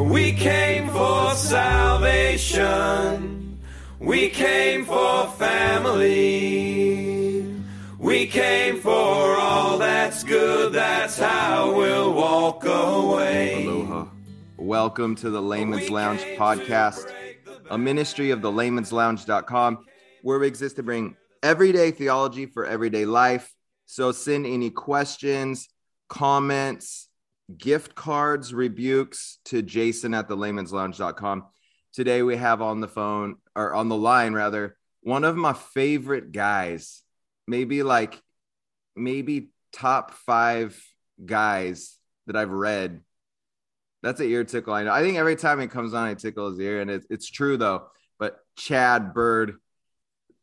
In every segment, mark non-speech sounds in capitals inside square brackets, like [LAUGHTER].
We came for salvation. We came for family. We came for all that's good. That's how we'll walk away. Aloha. Welcome to the Layman's Lounge podcast, a ministry of the layman's lounge.com, where we exist to bring everyday theology for everyday life. So send any questions, comments, gift cards, rebukes to Jason at the layman's lounge.com. Today we have on the phone or on the line rather one of my favorite guys, maybe like maybe top five guys that I've read. That's an ear tickle. I know. I think every time it comes on, I tickle his ear, and it, it's true though. But Chad Bird,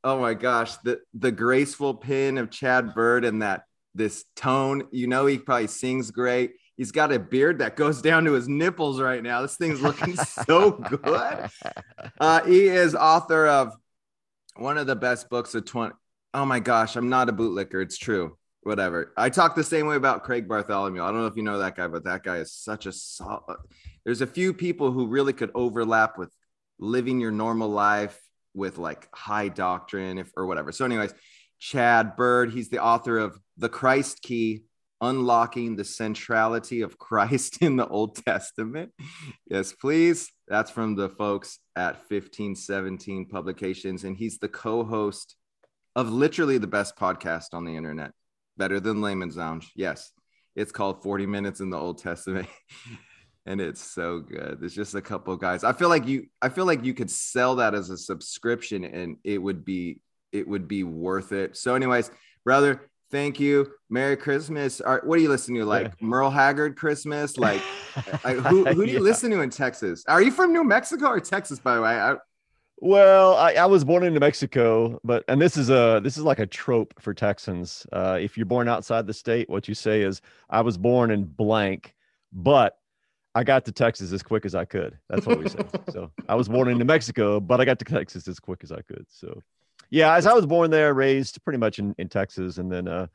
oh my gosh, the the graceful pin of Chad Bird and that this tone. You know, he probably sings great. He's got a beard that goes down to his nipples right now. This thing's looking so good. Uh, he is author of one of the best books of 20. Oh my gosh, I'm not a bootlicker. It's true. Whatever. I talk the same way about Craig Bartholomew. I don't know if you know that guy, but that guy is such a solid. There's a few people who really could overlap with living your normal life with like high doctrine if or whatever. So, anyways, Chad Bird, he's the author of The Christ Key unlocking the centrality of Christ [LAUGHS] in the Old Testament. Yes, please. That's from the folks at 1517 Publications. And he's the co host of literally the best podcast on the internet, better than Layman's Lounge. Yes, it's called 40 Minutes in the Old Testament. [LAUGHS] and it's so good. There's just a couple guys. I feel like you I feel like you could sell that as a subscription and it would be it would be worth it. So anyways, brother, thank you merry christmas Are, what are you listening to like merle haggard christmas like, [LAUGHS] like who, who do you yeah. listen to in texas are you from new mexico or texas by the way I, well I, I, was born in new mexico but and this is a this is like a trope for texans uh, if you're born outside the state what you say is i was born in blank but I got to Texas as quick as I could. That's what we say. [LAUGHS] so I was born in New Mexico, but I got to Texas as quick as I could. So yeah, as I was born there, raised pretty much in, in Texas, and then uh,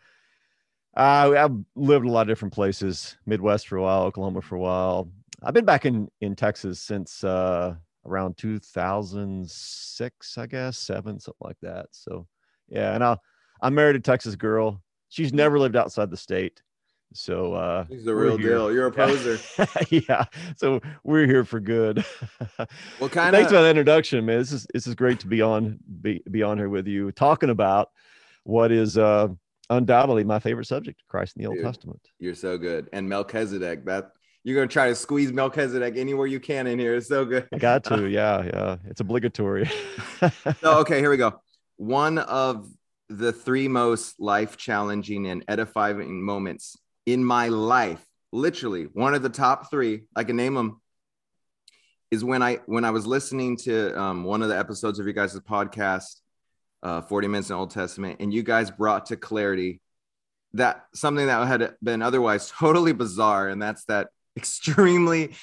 I, I've lived a lot of different places, Midwest for a while, Oklahoma for a while. I've been back in in Texas since uh, around 2006, I guess, seven, something like that. So yeah, and I I'm married a Texas girl. She's never lived outside the state. So uh he's the real deal. You're a [LAUGHS] poser. [LAUGHS] yeah. So we're here for good. [LAUGHS] Well, kind of thanks for the introduction, man. This is this is great to be on be, be on here with you talking about what is uh undoubtedly my favorite subject, Christ in the Old Dude, Testament. You're so good. And Melchizedek, that you're gonna try to squeeze Melchizedek anywhere you can in here. It's so good. I got to, yeah, yeah. It's obligatory. so okay, here we go. One of the three most life challenging and edifying moments in my life, literally one of the top three, I can name them, is when I when I was listening to um, one of the episodes of you guys' podcast, uh, 40 Minutes in Old Testament, and you guys brought to clarity that something that had been otherwise totally bizarre, and that's that [LAUGHS] extremely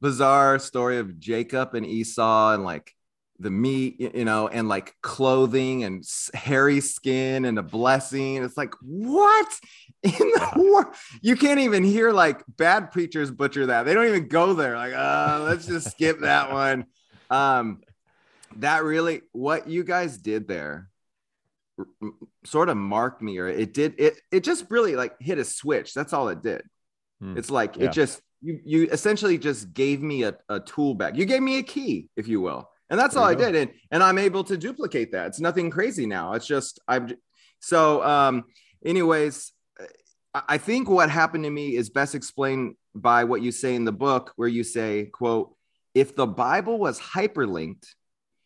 bizarre story of Jacob and Esau and like the meat, you know, and like clothing and hairy skin and a blessing. It's like, what [LAUGHS] in the world? You can't even hear like bad preachers butcher that. They don't even go there. Like, uh, let's just skip that [LAUGHS] one. Um, that really, what you guys did there sort of marked me, or it did, it, it just really like hit a switch. That's all it did. Hmm. It's like, yeah. it just, you, you essentially just gave me a, a tool bag. You gave me a key, if you will and that's all I did, and and I'm able to duplicate that. It's nothing crazy now. It's just I'm so. Um, anyways, I think what happened to me is best explained by what you say in the book, where you say, "quote If the Bible was hyperlinked."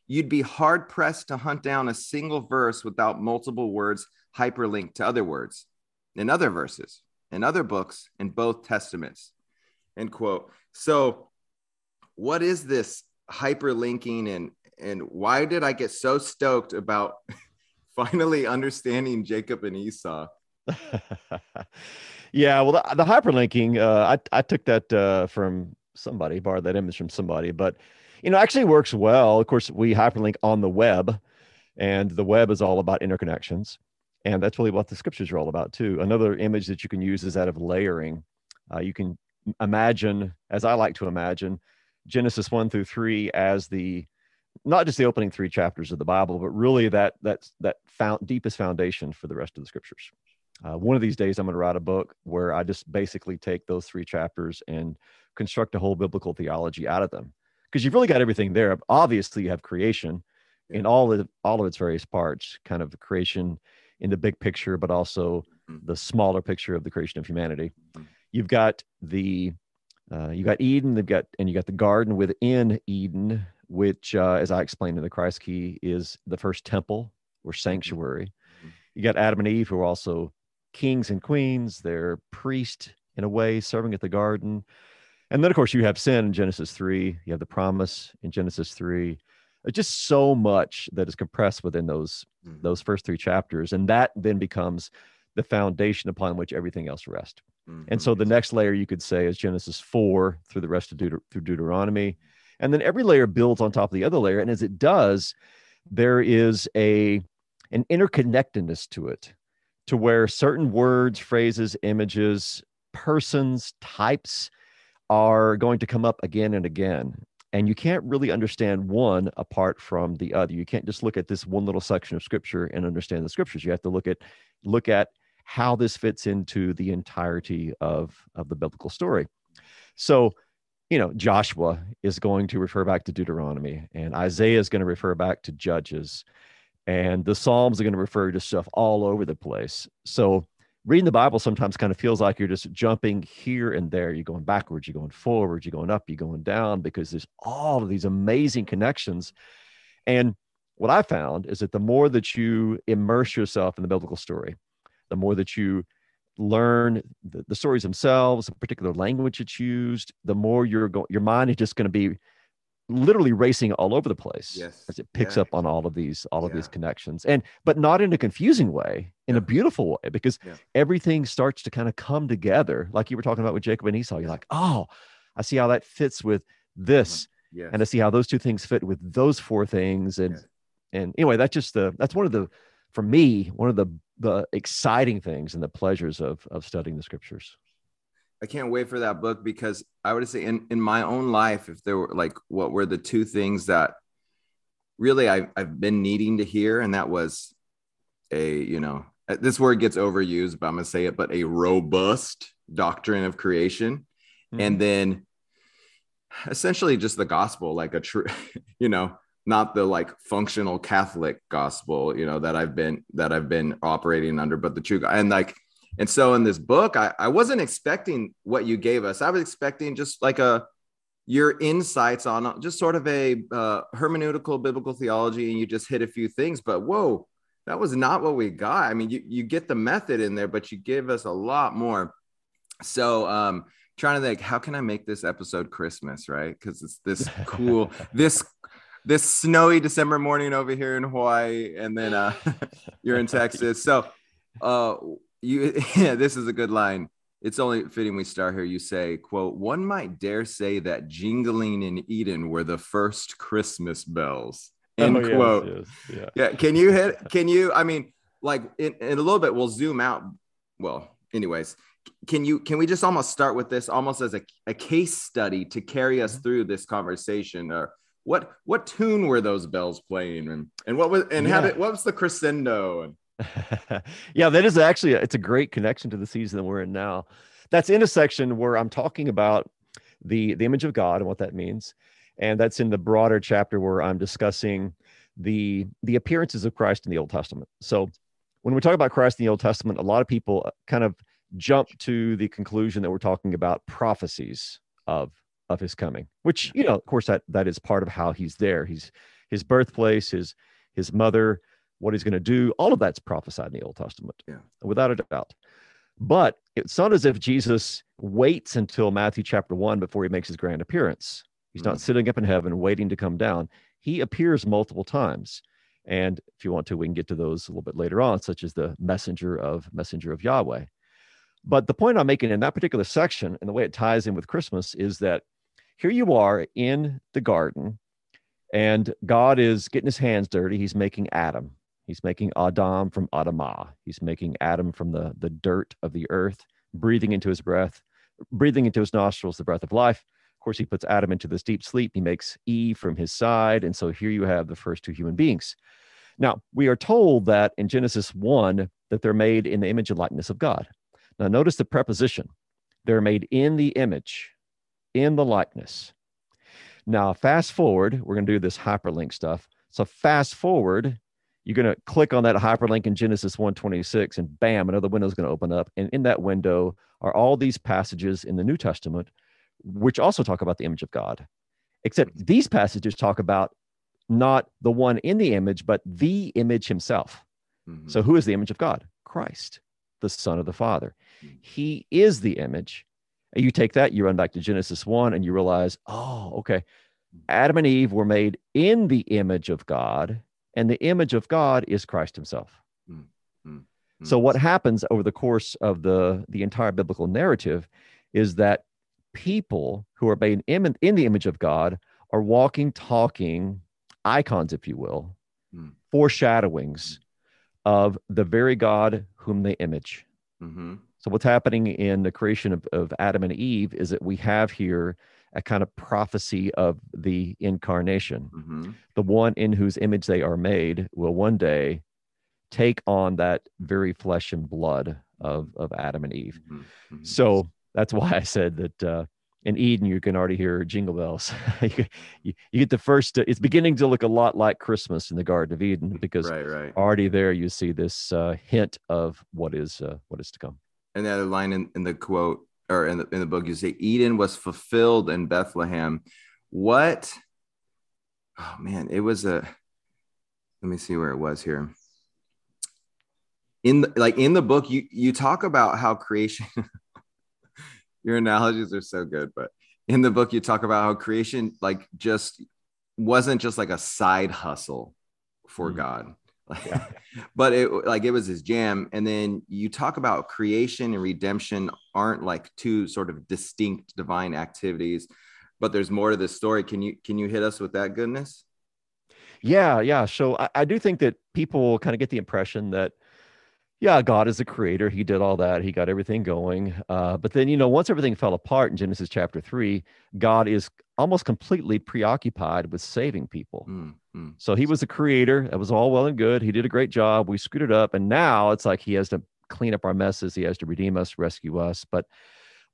You'd be hard pressed to hunt down a single verse without multiple words hyperlinked to other words in other verses, in other books, in both testaments. End quote. So, what is this hyperlinking and and why did I get so stoked about [LAUGHS] finally understanding Jacob and Esau? [LAUGHS] yeah, well, the, the hyperlinking, uh, I I took that uh, from somebody, borrowed that image from somebody, but you know, actually works well. Of course, we hyperlink on the web, and the web is all about interconnections, and that's really what the scriptures are all about too. Another image that you can use is that of layering. Uh, you can imagine, as I like to imagine, Genesis 1 through 3 as the not just the opening three chapters of the Bible, but really that that that found deepest foundation for the rest of the scriptures. Uh, one of these days, I'm going to write a book where I just basically take those three chapters and construct a whole biblical theology out of them, because you've really got everything there. Obviously, you have creation yeah. in all of all of its various parts, kind of the creation in the big picture, but also mm-hmm. the smaller picture of the creation of humanity. Mm-hmm. You've got the uh, you got Eden, they've got and you got the garden within Eden, which, uh, as I explained in the Christ Key, is the first temple or sanctuary. Mm-hmm. You got Adam and Eve, who are also kings and queens. They're priest in a way, serving at the garden. And then, of course, you have sin in Genesis 3. You have the promise in Genesis 3. It's just so much that is compressed within those mm-hmm. those first three chapters. And that then becomes the foundation upon which everything else rests. Mm-hmm. And so the next layer you could say is Genesis 4 through the rest of Deut- through Deuteronomy. And then every layer builds on top of the other layer. And as it does there is a an interconnectedness to it to where certain words phrases images persons types are going to come up again and again. And you can't really understand one apart from the other. You can't just look at this one little section of scripture and understand the scriptures. You have to look at look at how this fits into the entirety of of the biblical story so you know, Joshua is going to refer back to Deuteronomy, and Isaiah is going to refer back to Judges, and the Psalms are going to refer to stuff all over the place. So, reading the Bible sometimes kind of feels like you're just jumping here and there. You're going backwards, you're going forward, you're going up, you're going down, because there's all of these amazing connections. And what I found is that the more that you immerse yourself in the biblical story, the more that you learn the, the, stories themselves, the particular language it's used, the more you're going, your mind is just going to be literally racing all over the place yes. as it picks yeah. up on all of these all of yeah. these connections and but not in a confusing way in yeah. a beautiful way because everything starts to kind of come together like you were talking about with jacob and esau you're like oh i see how that fits with this mm-hmm. yes. and i see how those two things fit with those four things and and anyway that's just the that's one of the for me one of the the exciting things and the pleasures of of studying the scriptures i can't wait for that book because i would say in in my own life if there were like what were the two things that really I, i've been needing to hear and that was a you know uh, this word gets overused but i'm gonna say it but a robust doctrine of creation mm-hmm. and then essentially just the gospel like a true [LAUGHS] you know not the like functional Catholic gospel, you know, that I've been that I've been operating under, but the true and like and so in this book, I, I wasn't expecting what you gave us. I was expecting just like a your insights on just sort of a uh, hermeneutical biblical theology, and you just hit a few things. But whoa, that was not what we got. I mean, you you get the method in there, but you give us a lot more. So um trying to think how can i make this episode christmas right because it's this cool [LAUGHS] this this snowy December morning over here in Hawaii, and then uh, [LAUGHS] [LAUGHS] you're in Texas. So, uh, you [LAUGHS] yeah, this is a good line. It's only fitting we start here. You say, "quote One might dare say that jingling in Eden were the first Christmas bells." End oh, quote. Yes, yes, yeah. yeah. Can you hit? Can you? I mean, like in, in a little bit, we'll zoom out. Well, anyways, can you can we just almost start with this almost as a, a case study to carry us mm-hmm. through this conversation or what what tune were those bells playing? And and what was and yeah. how did what was the crescendo? And [LAUGHS] yeah that is actually a, it's a great connection to the season that we're in now. That's in a section where i'm talking about the the image of god and what that means. And that's in the broader chapter where i'm discussing the the appearances of christ in the old testament. So when we talk about christ in the old testament a lot of people kind of jump to the conclusion that we're talking about prophecies of of his coming which you know of course that that is part of how he's there. He's his birthplace his his mother what he's going to do all of that's prophesied in the old testament yeah. without a doubt. But it's not as if jesus waits until matthew chapter 1 before he makes his grand appearance. He's mm-hmm. not sitting up in heaven waiting to come down. He appears multiple times. And if you want to we can get to those a little bit later on such as the messenger of messenger of yahweh. But the point i'm making in that particular section and the way it ties in with christmas is that here you are in the garden, and God is getting his hands dirty. He's making Adam. He's making Adam from Adamah. He's making Adam from the, the dirt of the earth, breathing into his breath, breathing into his nostrils the breath of life. Of course, he puts Adam into this deep sleep. He makes Eve from his side. And so here you have the first two human beings. Now, we are told that in Genesis 1 that they're made in the image and likeness of God. Now, notice the preposition. They're made in the image, in the likeness. Now, fast forward, we're going to do this hyperlink stuff. So, fast forward, you're going to click on that hyperlink in Genesis 1:26 and bam, another window is going to open up. And in that window are all these passages in the New Testament which also talk about the image of God. Except these passages talk about not the one in the image, but the image himself. Mm-hmm. So, who is the image of God? Christ, the Son of the Father. Mm-hmm. He is the image. And you take that, you run back to Genesis 1, and you realize, oh, okay, mm-hmm. Adam and Eve were made in the image of God, and the image of God is Christ himself. Mm-hmm. So, what happens over the course of the, the entire biblical narrative is that people who are made in, in the image of God are walking, talking icons, if you will, mm. foreshadowings of the very God whom they image. Mm-hmm. So, what's happening in the creation of, of Adam and Eve is that we have here a kind of prophecy of the incarnation. Mm-hmm. The one in whose image they are made will one day take on that very flesh and blood of, of Adam and Eve. Mm-hmm. mm-hmm. So, that's why I said that uh, in Eden, you can already hear jingle bells. [LAUGHS] you, you, get the first, uh, it's beginning to look a lot like Christmas in the Garden of Eden because right, right. already there you see this uh, hint of what is uh, what is to come. And that line in, in the quote or in the, in the book, you say Eden was fulfilled in Bethlehem. What? Oh man, it was a. Let me see where it was here. In the, like in the book, you you talk about how creation. [LAUGHS] your analogies are so good. But in the book, you talk about how creation like just wasn't just like a side hustle for mm. God. Yeah. [LAUGHS] but it like it was his jam. And then you talk about creation and redemption aren't like two sort of distinct divine activities, but there's more to this story. Can you can you hit us with that goodness? Yeah, yeah. So I, I do think that people kind of get the impression that yeah, God is the creator. He did all that. He got everything going. Uh, but then, you know, once everything fell apart in Genesis chapter three, God is almost completely preoccupied with saving people. Mm-hmm. So he was the creator. It was all well and good. He did a great job. We screwed it up. And now it's like he has to clean up our messes. He has to redeem us, rescue us. But,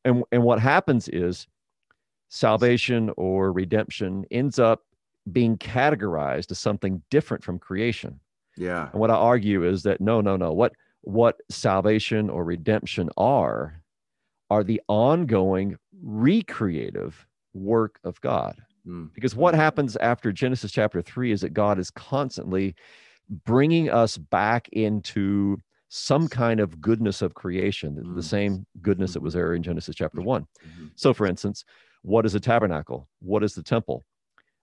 and, and what happens is salvation or redemption ends up being categorized as something different from creation. Yeah. And what I argue is that no, no, no. What, what salvation or redemption are are the ongoing recreative work of God. Mm. Because what happens after Genesis chapter 3 is that God is constantly bringing us back into some kind of goodness of creation, mm. the same goodness that was there in Genesis chapter one mm-hmm. So, for instance, what is a tabernacle? What is the temple?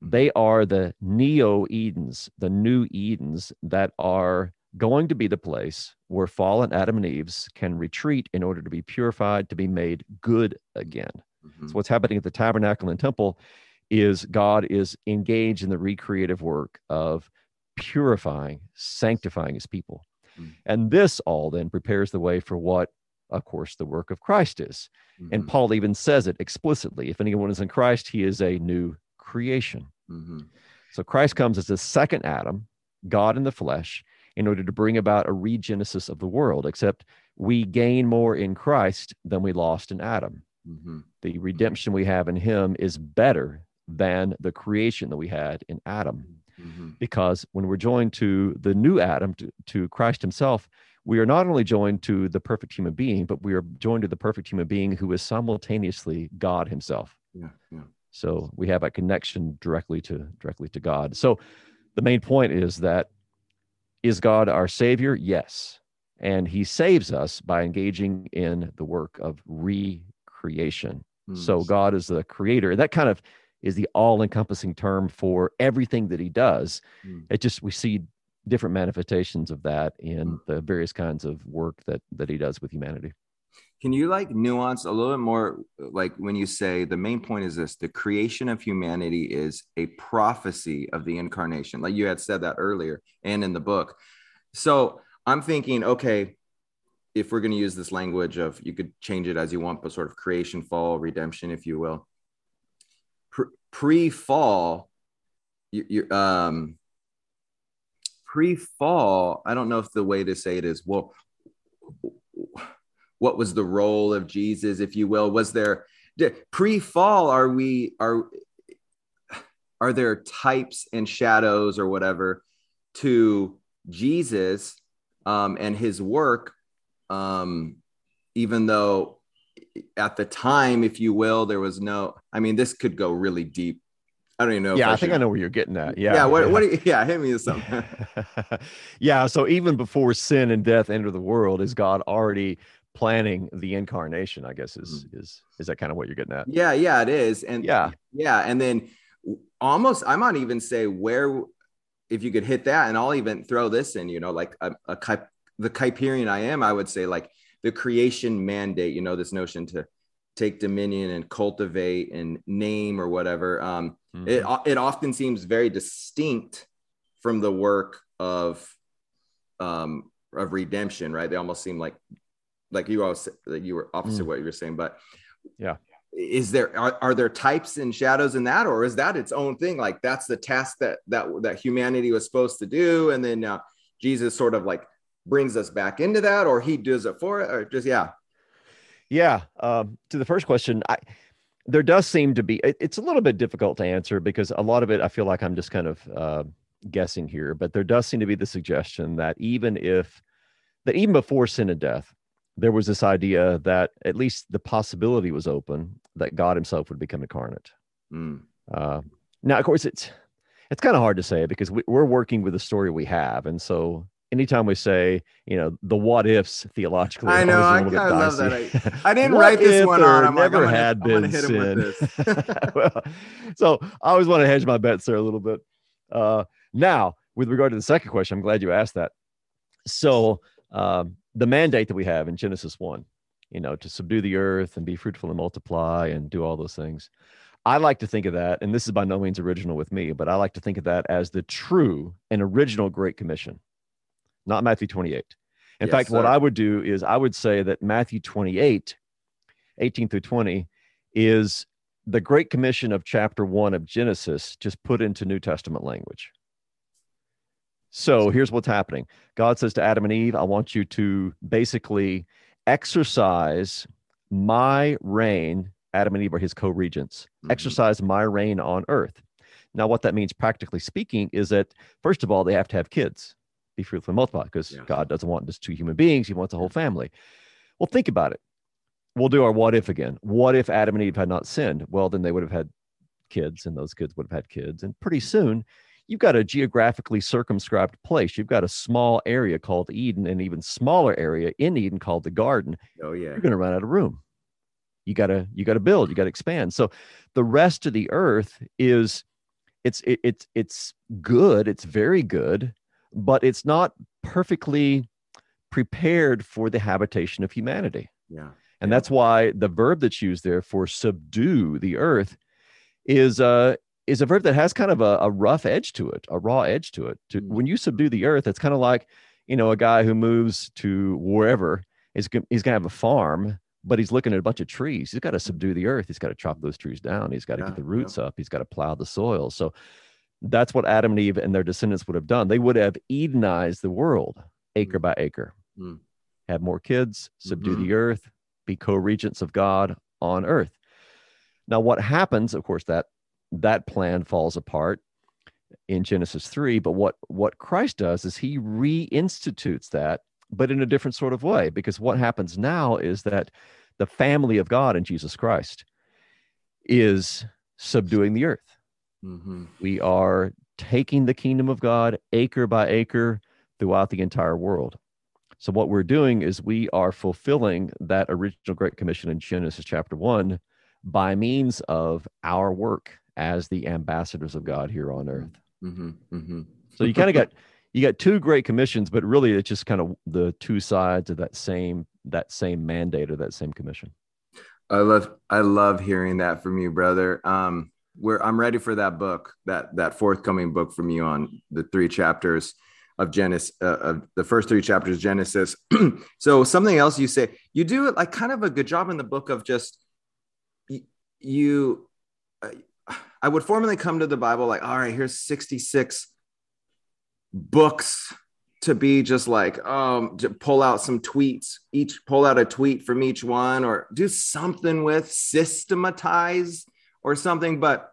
Mm. They are the neo Edens, the new Edens that are going to be the place where fallen Adam and Eve's can retreat in order to be purified, to be made good again. Mm-hmm. So, what's happening at the tabernacle and temple is God is engaged in the recreative work of purifying, sanctifying his people. Mm-hmm. And this all then prepares the way for what, of course, the work of Christ is. Mm-hmm. And Paul even says it explicitly if anyone is in Christ, he is a new creation. Mm-hmm. So, Christ comes as the second Adam, God in the flesh in order to bring about a regenesis of the world, except we gain more in Christ than we lost in Adam. Mm-hmm. The redemption we have in him is better than the creation that we had in Adam. Mm-hmm. Because when we're joined to the new Adam, to, to Christ himself, we are not only joined to the perfect human being, but we are joined to the perfect human being who is simultaneously God himself. Yeah, yeah. So we have a connection directly to directly to God. So the main point is that is God our Savior? Yes. And He saves us by engaging in the work of recreation. Mm. So God is the creator. And That kind of is the all encompassing term for everything that He does. Mm. It just, we see different manifestations of that in mm. the various kinds of work that that He does with humanity. Can you like nuance a little bit more? Like when you say the main point is this the creation of humanity is a prophecy of the incarnation, like you had said that earlier and in the book. So I'm thinking, okay, if we're going to use this language of you could change it as you want, but sort of creation, fall, redemption, if you will. pre-fall, you, you um pre-fall. I don't know if the way to say it is well. What was the role of Jesus, if you will? Was there pre-fall? Are we are are there types and shadows or whatever to Jesus um, and his work? Um, even though at the time, if you will, there was no, I mean, this could go really deep. I don't even know. Yeah, I, I think I know where you're getting at. Yeah. Yeah. What, what you, [LAUGHS] yeah. Hit me with something. [LAUGHS] yeah. So even before sin and death enter the world, is God already planning the incarnation? I guess is, mm-hmm. is, is that kind of what you're getting at? Yeah. Yeah, it is. And yeah. Yeah. And then almost, I might even say where, if you could hit that, and I'll even throw this in, you know, like a, a the Kuyperian I am, I would say like the creation mandate, you know, this notion to take dominion and cultivate and name or whatever. Um, mm-hmm. it, it often seems very distinct from the work of, um, of redemption, right? They almost seem like, like you always, like you were opposite mm. what you were saying, but yeah. Is there are, are there types and shadows in that, or is that its own thing? Like that's the task that that that humanity was supposed to do, and then uh, Jesus sort of like brings us back into that or he does it for it or just yeah yeah um, to the first question i there does seem to be it, it's a little bit difficult to answer because a lot of it i feel like i'm just kind of uh, guessing here but there does seem to be the suggestion that even if that even before sin and death there was this idea that at least the possibility was open that god himself would become incarnate mm. uh, now of course it's it's kind of hard to say because we, we're working with the story we have and so anytime we say, you know, the what ifs theologically, I know, I kind of love that. I, I [LAUGHS] didn't write this one on. I'm never like, had been sin. [LAUGHS] well, so I always want to hedge my bets there a little bit. Uh, now, with regard to the second question, I'm glad you asked that. So, um, the mandate that we have in Genesis 1, you know, to subdue the earth and be fruitful and multiply and do all those things. I like to think of that, and this is by no means original with me, but I like to think of that as the true and original Great Commission not Matthew 28. In yes, fact, sir. what I would do is I would say that Matthew 28, 18 through 20, is the Great Commission of chapter one of Genesis, just put into New Testament language. So here's what's happening God says to Adam and Eve, I want you to basically exercise my reign. Adam and Eve are his co regents. Mm-hmm. Exercise my reign on earth. Now, what that means, practically speaking, is that first of all, they have to have kids be fruitful and multiply because yeah. God doesn't want just two human beings, He wants a whole family. Well, think about it. We'll do our what if again. What if Adam and Eve had not sinned? Well, then they would have had kids, and those kids would have had kids. And pretty mm-hmm. soon, you've got a geographically circumscribed place. You've got a small area called Eden, and even smaller area in Eden called the garden. Oh, yeah. You're going to run out of room. You gotta you gotta build. You gotta expand. So the rest of the earth is it's it, it's it's good. It's very good but it's not perfectly prepared for the habitation of humanity. Yeah. And that's why the verb that's used there for subdue the earth is uh is a verb that has kind of a, a rough edge to it, a raw edge to it. To, mm-hmm. When you subdue the earth, it's kind of like, you know, a guy who moves to wherever is he's gonna have a farm, but he's looking at a bunch of trees. He's got to subdue the earth. He's got to chop those trees down. He's got to yeah, get the roots yeah. up. He's got to plow the soil. So that's what Adam and Eve and their descendants would have done. They would have Edenized the world acre mm. by acre, mm. have more kids, subdue mm-hmm. the earth, be co-regents of God on earth. Now, what happens, of course, that that plan falls apart in Genesis 3, but what what Christ does is he reinstitutes that, but in a different sort of way, because what happens now is that the family of God in Jesus Christ is subduing the earth Mm-hmm. We are taking the kingdom of God acre by acre throughout the entire world. So, what we're doing is we are fulfilling that original Great Commission in Genesis chapter one by means of our work as the ambassadors of God here on earth. Mm-hmm. Mm-hmm. So, you kind of got you got two great commissions, but really it's just kind of the two sides of that same that same mandate or that same commission. I love I love hearing that from you, brother. Um, where I'm ready for that book, that that forthcoming book from you on the three chapters of Genesis, uh, of the first three chapters Genesis. [CLEARS THROAT] so something else you say, you do like kind of a good job in the book of just you. Uh, I would formally come to the Bible like, all right, here's 66 books to be just like um to pull out some tweets each pull out a tweet from each one or do something with systematize or something but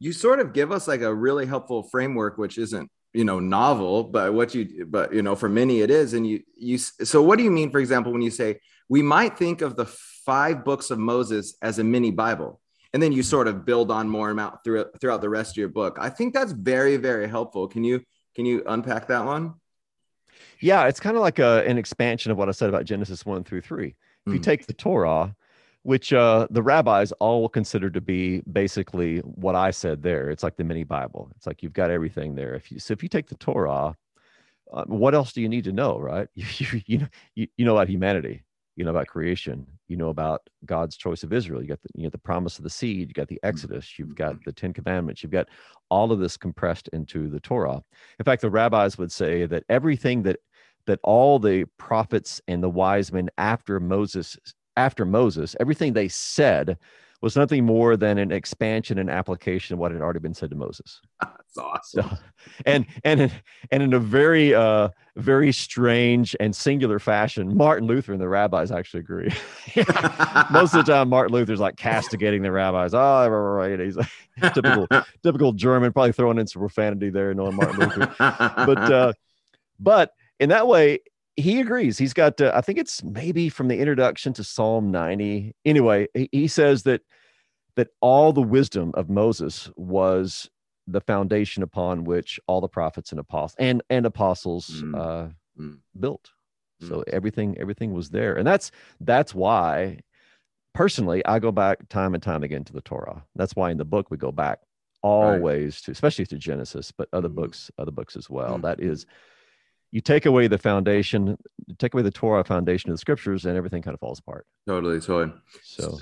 you sort of give us like a really helpful framework which isn't you know novel but what you but you know for many it is and you you so what do you mean for example when you say we might think of the five books of moses as a mini bible and then you sort of build on more amount throughout throughout the rest of your book i think that's very very helpful can you can you unpack that one yeah, it's kind of like a, an expansion of what I said about Genesis 1 through 3. If mm. you take the Torah, which uh, the rabbis all consider to be basically what I said there, it's like the mini Bible. It's like you've got everything there. If you so, if you take the Torah, uh, what else do you need to know, right? [LAUGHS] You, you, you know you, you know about humanity, you know about creation, you know about God's choice of Israel. You got the you know the promise of the seed, you got the Exodus, you've got the Ten Commandments, you've got all of this compressed into the Torah. In fact, the rabbis would say that everything that that all the prophets and the wise men after Moses, after Moses, everything they said was nothing more than an expansion and application of what had already been said to Moses. [LAUGHS] That's awesome. So, and and in, and in a very uh very strange and singular fashion, Martin Luther and the rabbis actually agree. [LAUGHS] Most of the time, Martin Luther's like castigating the rabbis. Oh, right. He's like [LAUGHS] typical typical German, probably throwing in some profanity there, knowing Martin Luther. But uh, but in that way, he agrees. He's got, uh, I think it's maybe from the introduction to Psalm 90. Anyway, he, he says that that all the wisdom of Moses was the foundation upon which all the prophets and apostles and and apostles mm. Uh, mm. built. Mm. So everything everything was there, and that's that's why personally I go back time and time again to the Torah. That's why in the book we go back always right. to, especially to Genesis, but other mm. books other books as well. Mm. That is you take away the foundation, take away the Torah foundation of the scriptures, and everything kind of falls apart. Totally, totally. So,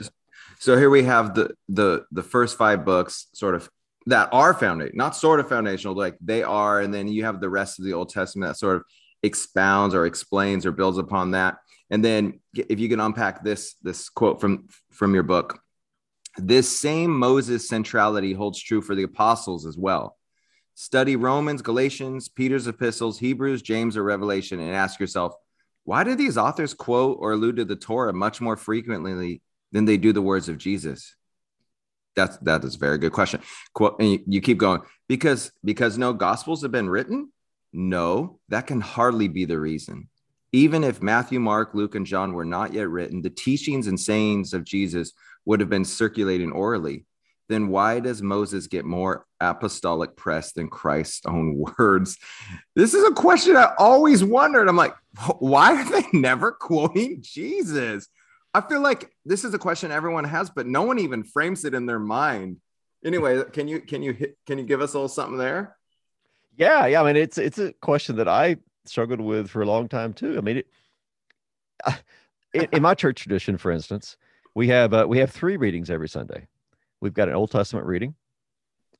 so here we have the the the first five books, sort of that are foundation, not sort of foundational, like they are, and then you have the rest of the Old Testament that sort of expounds or explains or builds upon that. And then, if you can unpack this this quote from from your book, this same Moses centrality holds true for the apostles as well. Study Romans, Galatians, Peter's epistles, Hebrews, James, or Revelation, and ask yourself, why do these authors quote or allude to the Torah much more frequently than they do the words of Jesus? That's that is a very good question. Quote, and you, you keep going because because no gospels have been written. No, that can hardly be the reason. Even if Matthew, Mark, Luke, and John were not yet written, the teachings and sayings of Jesus would have been circulating orally then why does Moses get more apostolic press than Christ's own [LAUGHS] words? This is a question I always wondered. I'm like, why are they [LAUGHS] never quoting Jesus? I feel like this is a question everyone has, but no one even frames it in their mind. Anyway, can you can you can you give us a little something there? Yeah, yeah. I mean, it's it's a question that I struggled with for a long time too. I mean, it, [LAUGHS] in my church tradition, for instance, we have uh, we have three readings every Sunday we've got an Old Testament reading,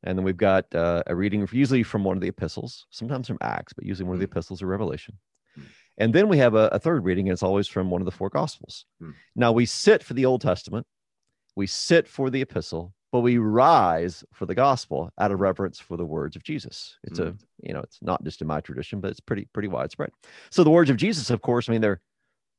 and then we've got uh, a reading usually from one of the epistles, sometimes from Acts, but usually one of the hmm. epistles or Revelation. Mm. And then we have a, a, third reading, and it's always from one of the four Gospels. Mm. Now we sit for the Old Testament, we sit for the epistle, but we rise for the gospel out of reverence for the words of Jesus. It's mm. a, you know, it's not just in my tradition, but it's pretty, pretty widespread. So the words of Jesus, of course, I mean, they're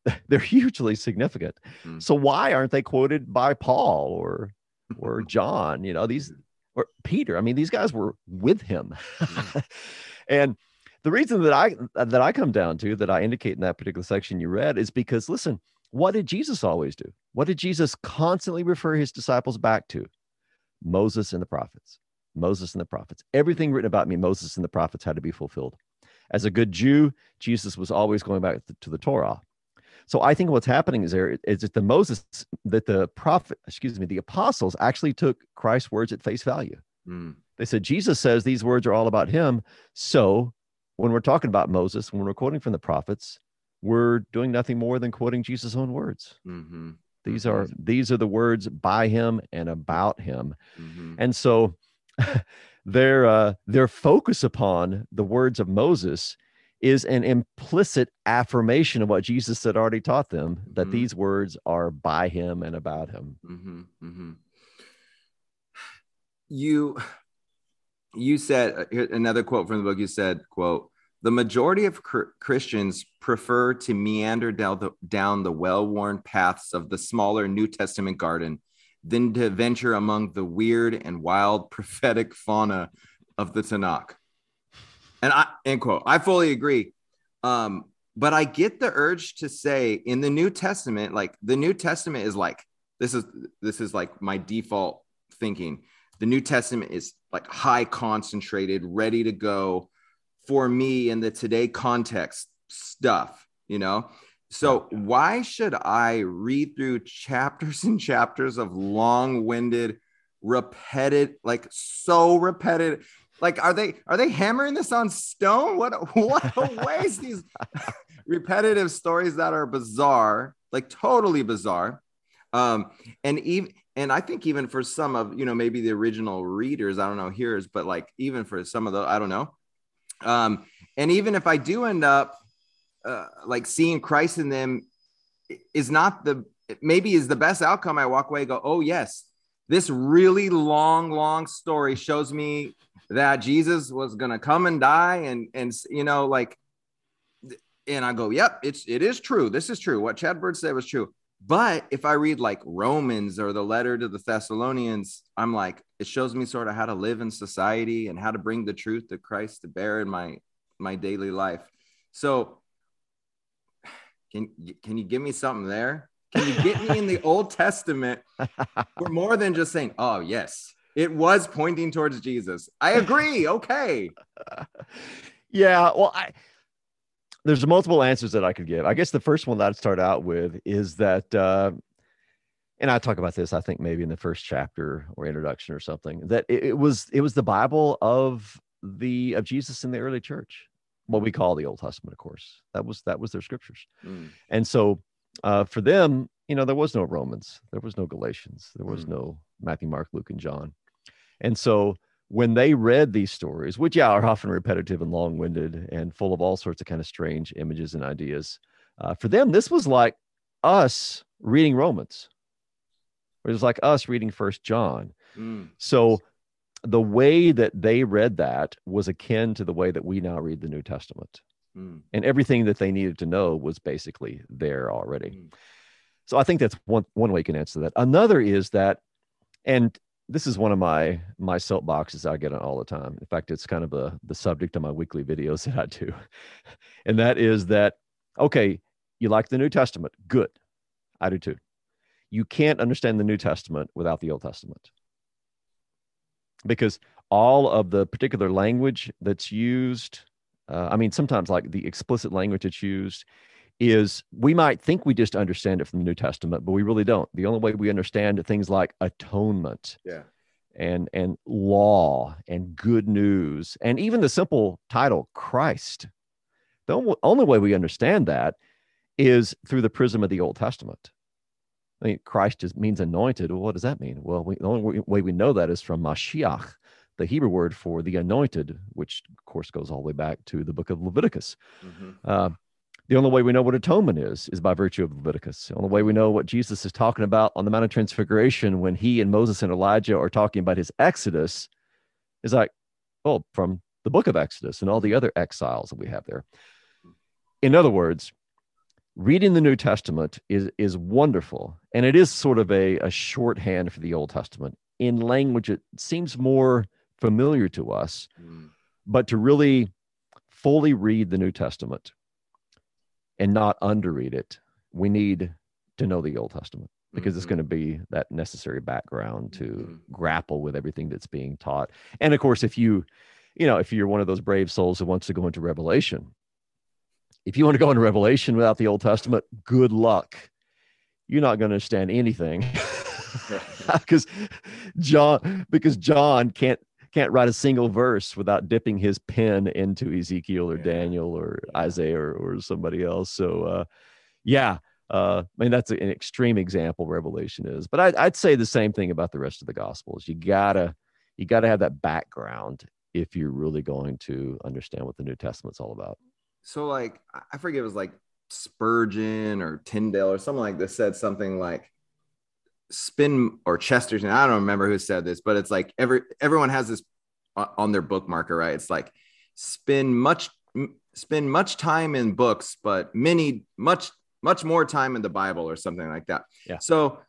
[LAUGHS] they're hugely significant. Hmm. So why aren't they quoted by Paul or or [LAUGHS] John, you know, these or Peter. I mean, these guys were with him. Mm. [LAUGHS] and the reason that I that I come down to that I indicate in that particular section you read is because listen, what did Jesus always do? What did Jesus constantly refer his disciples back to? Moses and the prophets. Moses and the prophets. Everything written about me, Moses and the prophets had to be fulfilled. As a good Jew, Jesus was always going back to the Torah. So I think what's happening is there is that the Moses that the prophet, excuse me, the apostles actually took Christ's words at face value. Mm. They said Jesus says these words are all about him. So when we're talking about Moses, when we're quoting from the prophets, we're doing nothing more than quoting Jesus' own words. Mm-hmm. These are these are the words by him and about him. Mm-hmm. And so [LAUGHS] their uh, their focus upon the words of Moses is an implicit affirmation of what Jesus had already taught them that mm-hmm. these words are by him and about him. Mm-hmm. Mm-hmm. you you said uh, another quote from the book. You said, "quote The majority of cr- Christians prefer to meander down the down the well-worn paths of the smaller New Testament garden than to venture among the weird and wild prophetic fauna of the Tanakh." And I end quote. I fully agree. Um, but I get the urge to say in the New Testament, like the New Testament is like this is this is like my default thinking. The New Testament is like high concentrated, ready to go for me in the today context stuff, you know? So why should I read through chapters [LAUGHS] and chapters of long-winded, repetitive, like so repetitive? Like, are they are they hammering this on stone? What [LAUGHS] what a waste these [LAUGHS] repetitive stories that are bizarre, like totally bizarre. Um, and even and I think even for some of you know maybe the original readers, I don't know hearers, but like even for some of the I don't know. Um, and even if I do end up uh, like seeing Christ in them, is not the maybe is the best outcome. I walk away, go, oh yes, this really long, long story shows me that Jesus was gonna come and die, and and you know like, and I go, yep, it's it is true. This is true. What Chad Bird said was true. But if I read like Romans or the letter to the Thessalonians, I'm like, it shows me sort of how to live in society and how to bring the truth of Christ to bear in my my daily life. So can can you give me something there? Can you get me in the Old Testament [LAUGHS] for more than just saying, oh yes, it was pointing towards Jesus. I agree. Okay. [LAUGHS] yeah. Well, I there's multiple answers that I could give. I guess the first one that I'd start out with is that, uh, and I talk about this, I think maybe in the first chapter or introduction or something, that it, it was it was the Bible of the of Jesus in the early church, what we call the Old Testament, of course. That was that was their scriptures, Mm, and so uh, for them, you know, there was no Romans, there was no Galatians, there was Mm. no Matthew, Mark, Luke, and John, and so when they read these stories, which yeah are often repetitive and long-winded and full of all sorts of kind of strange images and ideas, uh, for them this was like us reading Romans. It was like us reading First John. mm, So the way that they read that was akin to the way that we now read the New Testament, mm, and everything that they needed to know was basically there already. Mm. So I think that's one one way you can answer that. Another is that, and this is one of my my soapboxes I get on all the time. In fact, it's kind of a the subject of my weekly videos [LAUGHS] that I do, and that is that okay, you like the New Testament, good, I do too. You can't understand the New Testament without the Old Testament, because all of the particular language that's used, uh, I mean, sometimes like the explicit language that's used is we might think we just understand it from the New Testament, but we really don't. The only way we understand things like atonement Yeah. and and law and good news and even the simple title Christ. The only, way we understand that is through the prism of the Old Testament. I mean, Christ just means anointed. Well, what does that mean? Well, we, the only way- we know that is from Mashiach, the Hebrew word for the anointed, which of course goes all the way back to the book of Leviticus. mhm, Uh, the only way we know what atonement is is by virtue of Leviticus. The only way we know what Jesus is talking about on the Mount of Transfiguration when he and Moses and Elijah are talking about his exodus is like, oh, from the book of Exodus and all the other exiles that we have there. In other words, reading the New Testament is is wonderful, and it is sort of a, a shorthand for the Old Testament in language that seems more familiar to us mm, but to really fully read the New Testament and not underread it, we need to know the Old Testament because it's mhm. going to be that necessary background to Mhm. grapple with everything that's being taught. And of course, if you, you know, if you're one of those brave souls who wants to go into Revelation, if you want to go into Revelation without the Old Testament, good luck. You're not going to understand anything [LAUGHS] [LAUGHS] [LAUGHS] because John because John can't can't write a single verse without dipping his pen into Ezekiel or Yeah. Daniel or Yeah. Isaiah or, or somebody else. So uh, yeah, uh, I mean that's an extreme example Revelation is. But I'd, I'd say the same thing about the rest of the Gospels. You gotta you gotta have that background if you're really going to understand what the New Testament's all about. So like I- I forget it was like Spurgeon or Tyndale or something like this said something like spend or Chesterton, I don't remember who said this, but it's like every everyone has this on their bookmarker, right? It's like spend much spend much time in books, but many much much more time in the Bible or something like that. Yeah. So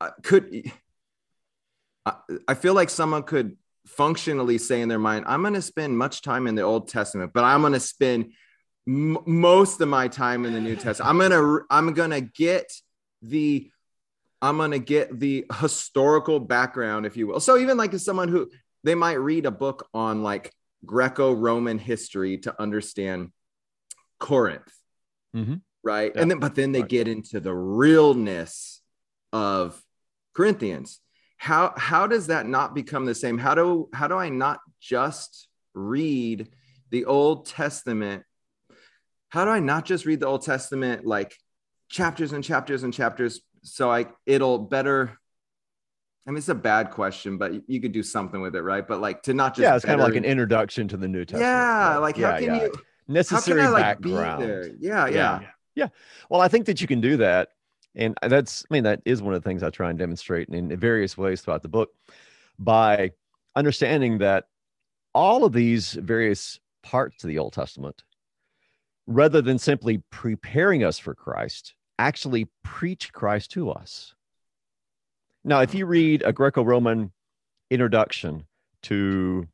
uh, could I, I feel like someone could functionally say in their mind, I'm going to spend much time in the Old Testament, but I'm going to spend m- most of my time in the New Testament. I'm going to I'm going to get the I'm going to get the historical background if you will. So even like as someone who they might read a book on like Greco-Roman history to understand Corinth. Mm-hmm. Right? Yeah. And then but then they Right. get into the realness of Corinthians. How how does that not become the same? How do how do I not just read the Old Testament? How do I not just read the Old Testament like chapters and chapters and chapters so I it'll better I mean it's a bad question, but you could do something with it, right? But like to not just yeah, it's kind of like an introduction to the New Testament. yeah, like how can yeah. you how can necessary I like background. be there? Yeah, yeah. Yeah. Well, I think that you can do that. And that's, I mean, that is one of the things I try and demonstrate in various ways throughout the book by understanding that all of these various parts of the Old Testament, rather than simply preparing us for Christ, actually preach Christ to us. Now, if you read a Greco Roman introduction to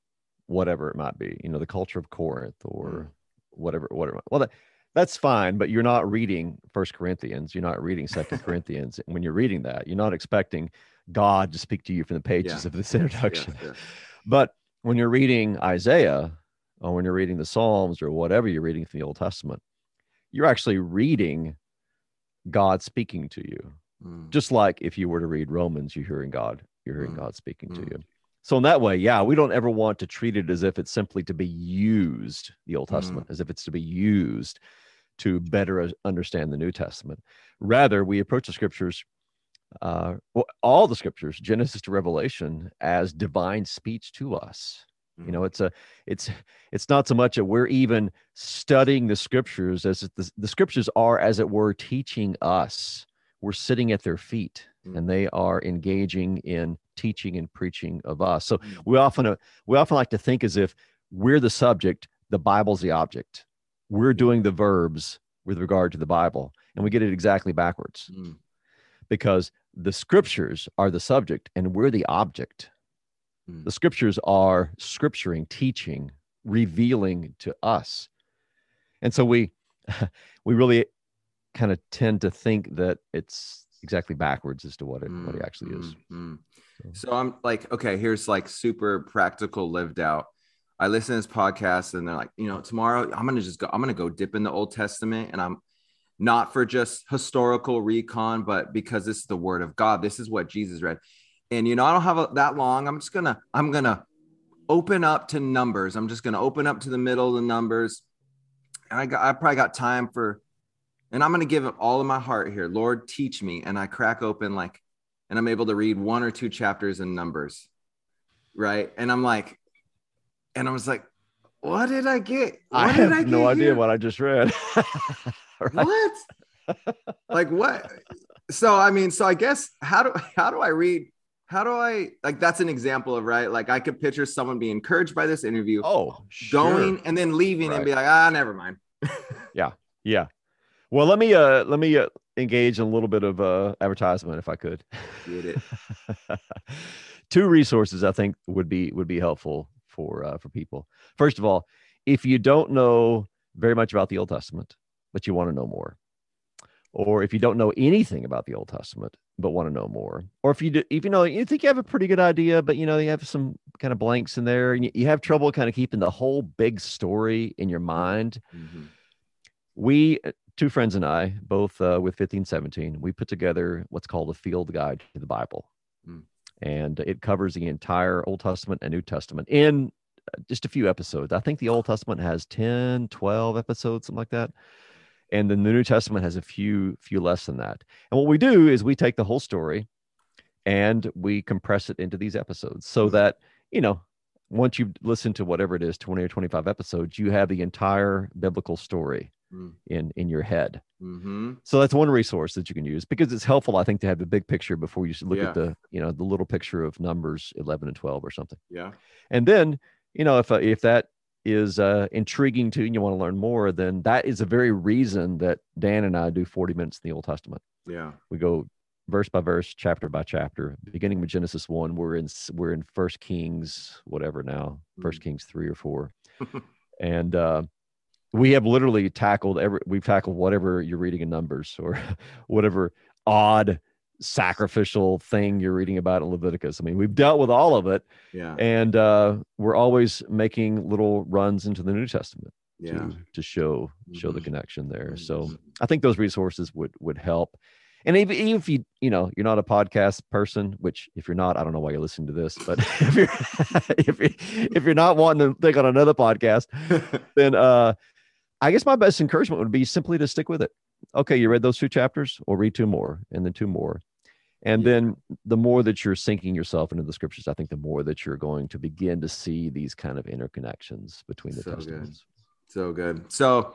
whatever it might be, you know, the culture of Corinth or mm. whatever, whatever, well, that, that's fine, but you're not reading First Corinthians. You're not reading Second [LAUGHS] Corinthians. When you're reading that, you're not expecting God to speak to you from the pages Yeah. of this Yeah, introduction. yeah. But when you're reading Isaiah or when you're reading the Psalms or whatever you're reading from the Old Testament, you're actually reading God speaking to you. Mm. Just like if you were to read Romans, you're hearing God, you're hearing Mm. God speaking to Mm. you. So in that way, yeah, we don't ever want to treat it as if it's simply to be used, the Old Mm. Testament, as if it's to be used to better understand the New Testament. Rather, we approach the scriptures, uh, well, all the scriptures, Genesis to Revelation, as divine speech to us. You know, it's a, it's, it's not so much that we're even studying the scriptures as the, the scriptures are, as it were, teaching us. We're sitting at their feet, Mm. and they are engaging in teaching and preaching of us. So Mm. we often, uh, we often like to think as if we're the subject, the Bible's the object. We're doing the verbs with regard to the Bible, and we get it exactly backwards Mm. because the scriptures are the subject and we're the object. Mm. The scriptures are scripturing, teaching, revealing to us. And so we [LAUGHS] we really kind of tend to think that it's exactly backwards as to what it what it Mm, actually is. mm, mm. So- So I'm like, okay, here's like super practical lived out. I listen to this podcast and they're like, you know, tomorrow I'm gonna just go, I'm gonna go dip in the Old Testament and I'm not for just historical recon, but because this is the word of God. This is what Jesus read. And you know, I don't have a, that long. I'm just gonna, I'm gonna open up to numbers. I'm just gonna open up to the middle of the numbers. And I got I probably got time for and I'm gonna give it all of my heart here. Lord, teach me. And I crack open like and I'm able to read one or two chapters in numbers. Right. And I'm like, and I was like, what did I get? What I have no get idea here? what I just read. [LAUGHS] What? like what? So I mean, so I guess how do how do I read? How do I like that's an example of right? Like I could picture someone being encouraged by this interview, Oh, sure. going and then leaving and be like, ah, never mind. [LAUGHS] Yeah. Yeah. Well, let me uh let me uh, engage in a little bit of uh advertisement if I could. Get it. [LAUGHS] Two resources I think would be would be helpful for uh, for people. First of all, if you don't know very much about the Old Testament, but you want to know more, or if you don't know anything about the Old Testament but want to know more, or if you do, if you know you think you have a pretty good idea, but you know you have some kind of blanks in there, and you, you have trouble kind of keeping the whole big story in your mind, Mhm. we uh, two friends and i both uh, with 1517 we put together what's called a field guide to the bible Mm. and it covers the entire old testament and new testament in uh, just a few episodes i think the old testament has 10 12 episodes something like that and then the new testament has a few few less than that and what we do is we take the whole story and we compress it into these episodes so Mm. that you know once you've listened to whatever it is 20 or 25 episodes you have the entire biblical story Mm. in in your head. Mm-hmm. So that's one resource that you can use because it's helpful, I think, to have the big picture before you look Yeah. at the you know the little picture of numbers eleven and twelve or something. Yeah. And then you know if uh, if that is uh, intriguing to you and you want to learn more, then that is the very reason that Dan and I do forty minutes in the Old Testament. Yeah. We go verse by verse, chapter by chapter, beginning with Genesis one. We're in we're in First Kings, whatever now, First Kings three or four, [LAUGHS] and uh, we have literally tackled every. We've tackled whatever you're reading in Numbers or [LAUGHS] whatever odd sacrificial thing you're reading about in Leviticus. I mean, we've dealt with all of it, Yeah. and uh, we're always making little runs into the New Testament Yeah. to, to show show the Mhm. connection there. So Mhm. I think those resources would would help. And even, even if you you know you're not a podcast person, which if you're not, I don't know why you're listening to this, but [LAUGHS] if you're [LAUGHS] if you if you're not wanting to think on another podcast, [LAUGHS] then uh, I guess my best encouragement would be simply to stick with it. Okay, you read those two chapters, or read two more, and then two more. And Yeah. then the more that you're sinking yourself into the scriptures, I think the more that you're going to begin to see these kind of interconnections between the So good. So good. So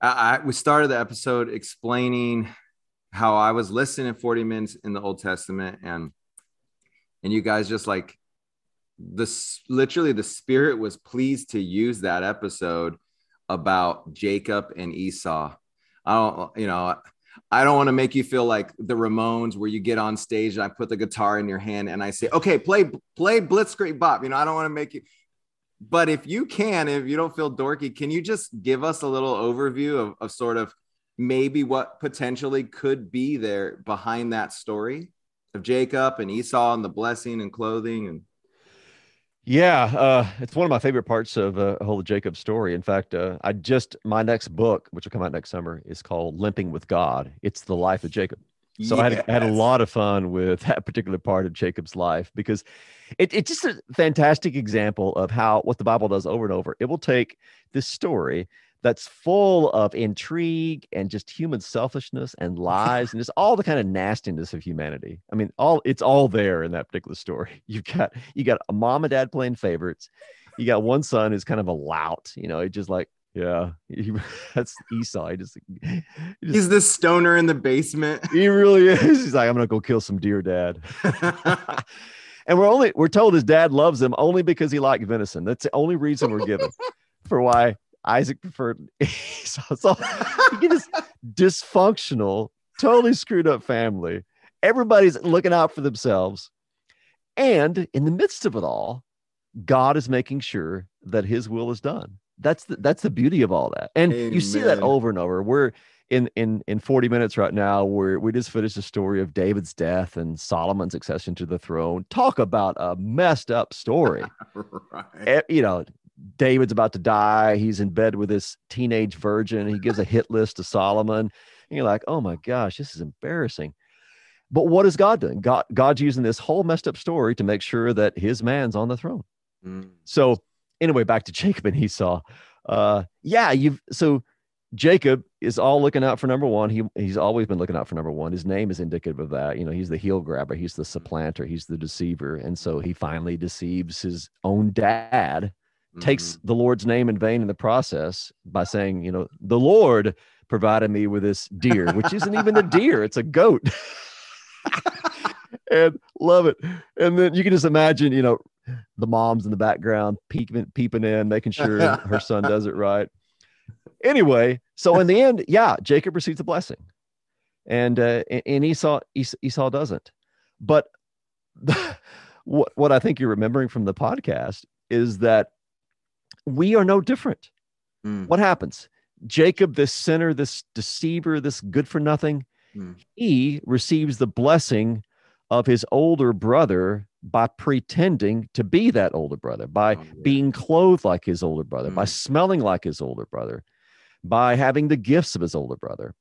I, I we started the episode explaining how I was listening 40 minutes in the Old Testament and and you guys just like this literally the spirit was pleased to use that episode about Jacob and Esau. I don't you know I don't want to make you feel like the Ramones where you get on stage and I put the guitar in your hand and I say, okay, play play Blitzkrieg Bop. You know, I don't want to make you but if you can, if you don't feel dorky, can you just give us a little overview of, of sort of maybe what potentially could be there behind that story of Jacob and Esau and the blessing and clothing and Yeah, uh, it's one of my favorite parts of uh, whole Jacob story. In fact, uh, I just my next book, which will come out next summer, is called "Limping with God." It's the life of Jacob. So I, had, I had a lot of fun with [LAUGHS] that particular part of Jacob's life because it, it's just a fantastic example of how what the Bible does over and over. It will take this story that's full of intrigue and just human selfishness and [LAUGHS] lies and just all the kind of nastiness of humanity. I mean, all it's all there in that particular story. [LAUGHS] You've got you got a mom and dad playing favorites. You got one son who's kind of a lout, you know, he just like yeah, he, [LAUGHS] that's Esau. He just, he just He's the stoner in the basement. he really is. He's like, I'm gonna go kill some deer, dad. and we're only we're told his dad loves him only because he liked venison. That's the only reason we're given for why Isaac preferred Esau. So you get this dysfunctional, totally screwed up family. Everybody's looking out for themselves. And in the midst of it all, God is making sure that his will is done. That's the, that's the beauty of all that. And you see that over and over. We're in in in 40 minutes right now where we just finished the story of David's death and Solomon's accession to the throne. Talk about a messed up story. [LAUGHS] right. You know, David's about to die. He's in bed with this teenage virgin. He gives a hit list to Solomon. And you're like, oh my gosh, this is embarrassing. But what is God doing? God, God's using this whole messed up story to make sure that his man's on the throne. Mm. So anyway, back to Jacob and Esau. Uh, yeah, you've so Jacob is all looking out for number one. He he's always been looking out for number one. His name is indicative of that. You know, he's the heel grabber, he's the supplanter, he's the deceiver, and so he finally deceives his own dad takes Mhm. the Lord's name in vain in the process by saying, you know, the Lord provided me with this deer, which isn't even a deer, it's a goat. [LAUGHS] and love it. And then you can just imagine, you know, the moms in the background peeping, peeping in, making sure her son does it right. Anyway, so in the end, yeah, Jacob receives the blessing, and uh, and- Esau Esau doesn't. But [LAUGHS] what what I think you're remembering from the podcast is that we are no different. Mm. What happens? Jacob, this sinner, this deceiver, this good for nothing, Hmm. he receives the blessing of his older brother by pretending to be that older brother, by Oh, yeah. being clothed like his older brother, by Mm. smelling like his older brother, by having the gifts of his older brother.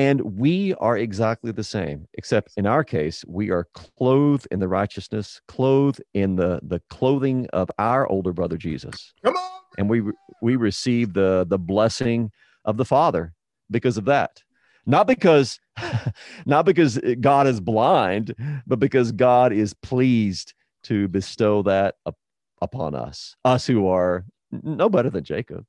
And we are exactly the same, except in our case, we are clothed in the righteousness, clothed in the, the clothing of our older brother Jesus. Come on. and we we receive the the blessing of the father because of that. Not because [LAUGHS] not because god is blind but because god is pleased to bestow that up, upon us us who are no better than jacob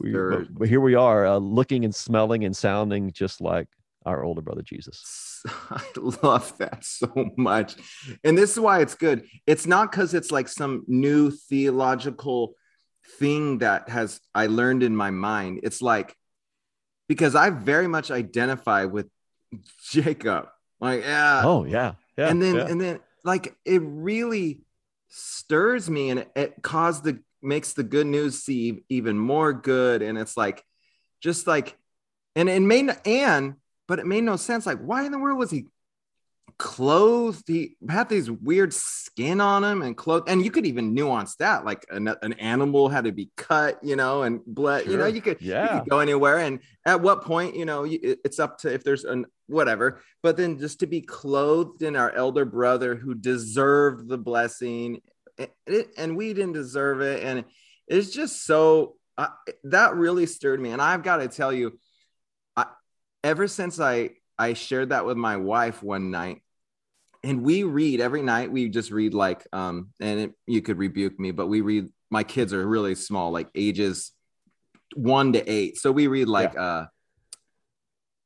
we, but, but here we are, uh, looking and smelling and sounding just like our older brother Jesus. [LAUGHS] I love that so much. And this is why it's good. It's not because it's like some new theological thing that has I learned in my mind. It's like because I very much identify with Jacob. Like, yeah. Oh yeah, yeah. and then yeah. and then like it really stirs me and it, it caused the makes the good news seem even more good. And it's like just like and it made and but it made no sense. Like, why in the world was he clothed? He had these weird skin on him and clothed, and you could even nuance that. Like an, an animal had to be cut, you know, and blood. You know, you could you yeah, could go anywhere. And at what point, you know, it's up to if there's an whatever. But then just to be clothed in our elder brother who deserved the blessing, and we didn't deserve it, and it's just so uh, that really stirred me. And I've got to tell you, I, ever since I I shared that with my wife one night. And we read every night. We just read like, um, and it, you could rebuke me, but we read. My kids are really small, like ages one to eight. So we read like uh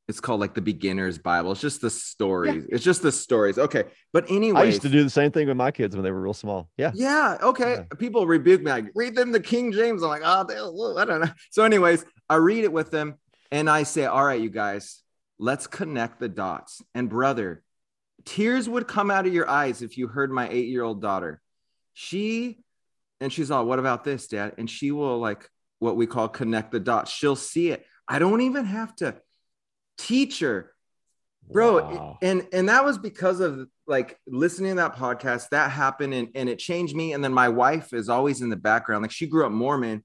it's called like the beginner's Bible. It's just the stories. It's just the stories. Okay. But anyway, I used to do the same thing with my kids when they were real small. Yeah, yeah. Okay. Yeah. People rebuke me. Like, read them the King James. I'm like, oh, they- I don't know. So, anyways, I read it with them and I say, all right, you guys, let's connect the dots. And brother, tears would come out of your eyes if you heard my eight year old daughter. She, and she's all, what about this, dad? And she will like what we call connect the dots. She'll see it. I don't even have to teach her bro Wow. and and that was because of like listening to that podcast that happened and, and it changed me and then my wife is always in the background like she grew up mormon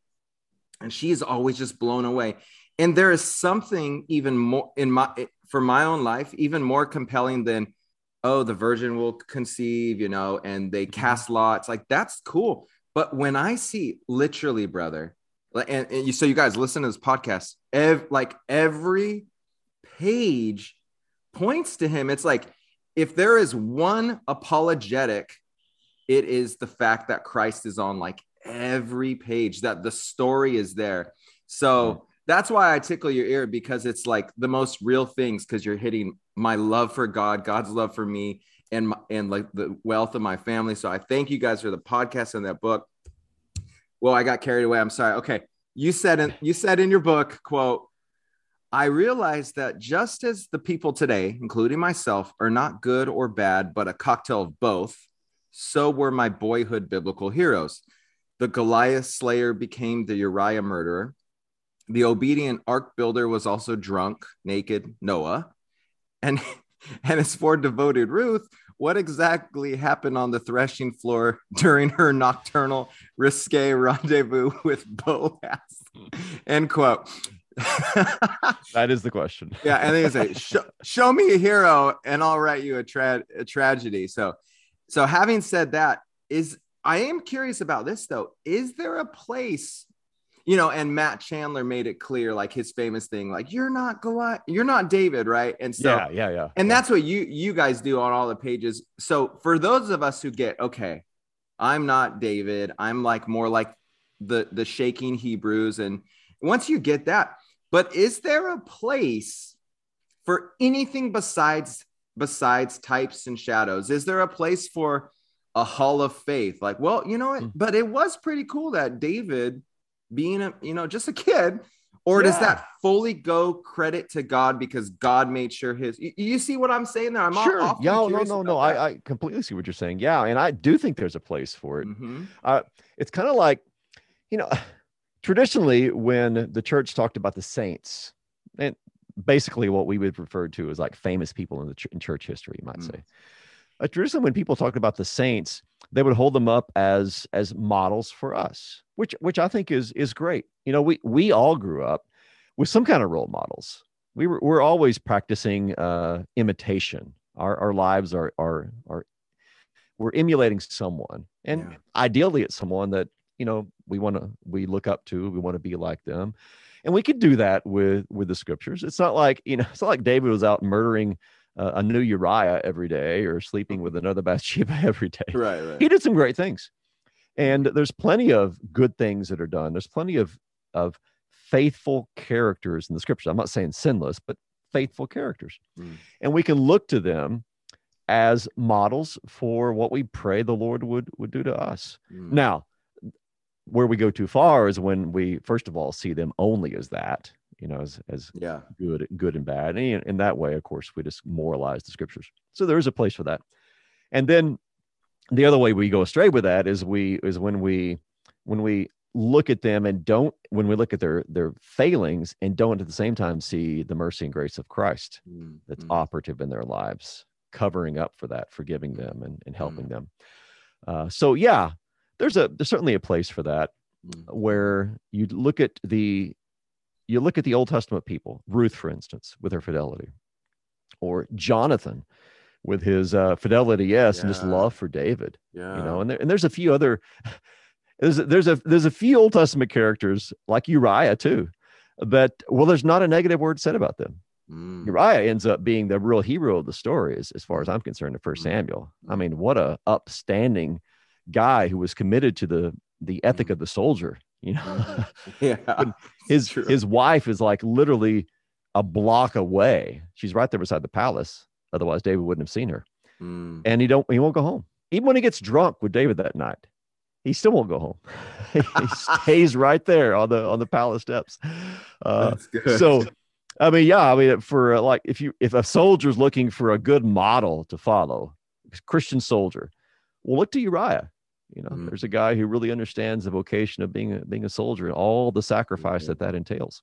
and she's always just blown away. And there is something even more in my for my own life even more compelling than oh the virgin will conceive you know and they mm-hmm. cast lots like that's cool. But when i see literally brother and, and you so you guys listen to this podcast ev- like every page points to him. It's like if there is one apologetic, it is the fact that Christ is on like every page, that the story is there. So hmm. that's why I tickle your ear because it's like the most real things because you're hitting my love for God, God's love for me, and my, and like the wealth of my family. So I thank you guys for the podcast and that book. Well, I got carried away. I'm sorry. Okay. You said in you said in your book, quote, I realized that just as the people today, including myself, are not good or bad, but a cocktail of both, so were my boyhood biblical heroes. The Goliath slayer became the Uriah murderer. The obedient ark builder was also drunk, naked, Noah. And, [LAUGHS] and as for devoted Ruth, what exactly happened on the threshing floor [LAUGHS] during her nocturnal risque rendezvous with Boaz? [LAUGHS] End quote. [LAUGHS] that is the question. yeah, and they say, [LAUGHS] show, "Show me a hero, and I'll write you a, tra- a tragedy." So, so having said that, is I am curious about this though. Is there a place, you know? And Matt Chandler made it clear, like his famous thing, like you're not Goliath, you're not David, right? And so, yeah, yeah, yeah. and yeah. that's what you you guys do on all the pages. So for those of us who get okay, I'm not David. I'm like more like the the shaking Hebrews. And once you get that, but is there a place for anything besides besides types and shadows? Is there a place for a hall of faith? Like, well, you know what? Mm. But it was pretty cool that David being a you know just a kid or does that fully go credit to God because God made sure his? You, you see what I'm saying there? I'm all- sure. awfully Yeah, no, no, no. I, I completely see what you're saying. Yeah, and I do think there's a place for it. Mhm. It's kind of like, you know, traditionally when the church talked about the saints, and basically what we would refer to as like famous people in the ch- in church history, you might Mm. say. Uh, traditionally, when people talked about the saints, they would hold them up as as models for us, which which I think is is great. You know, we we all grew up with some kind of role models. We were we're always practicing uh, imitation. Our our lives are are are we're emulating someone, and Yeah. ideally, it's someone that you know we want to we look up to. We want to be like them, and we could do that with with the scriptures. It's not like you know, [LAUGHS] it's not like David was out murdering uh, a new Uriah every day or sleeping with another [LAUGHS] Bathsheba every day Right, right. he did some great things and there's plenty of good things that are done there's plenty of of faithful characters in the scriptures. I'm not saying sinless, but faithful characters. Mm. And we can look to them as models for what we pray the Lord would would do to us. Mm. Now, where we go too far is when we first of all see them only as that, you know, as as yeah. good good and bad. And in, that way, of course, we just moralize the scriptures. So there is a place for that. And then the other way we go astray with that is we is when we when we look at them and don't when we look at their their failings and don't at the same time see the mercy and grace of Christ Mm, that's operative in their lives, covering up for that, forgiving them and, and helping them. Uh, so yeah, there's a there's certainly a place for that mm, where you look at the you look at the Old Testament people, Ruth, for instance, with her fidelity, or Jonathan with his uh, fidelity, yes, and his love for David yeah. you know and, there, and there's a few other [LAUGHS] there's there's a there's a few old testament characters like uriah too that well there's not a negative word said about them. Mm, uriah ends up being the real hero of the story as, as far as i'm concerned in first Mhm. samuel. I mean what a upstanding guy who was committed to the the ethic Mhm. of the soldier you know? Mhm. [LAUGHS] yeah. his his wife is like literally a block away. She's right there beside the palace. Otherwise david wouldn't have seen her. Mm, and he don't he won't go home. Even when he gets drunk with david that night he still won't go home. [LAUGHS] He stays [LAUGHS] right there on the on the palace steps. Uh, so i mean yeah i mean for uh, like if you if a soldier's looking for a good model to follow christian soldier well look to uriah you know Mhm. there's a guy who really understands the vocation of being a being a soldier and all the sacrifice Mhm. that that entails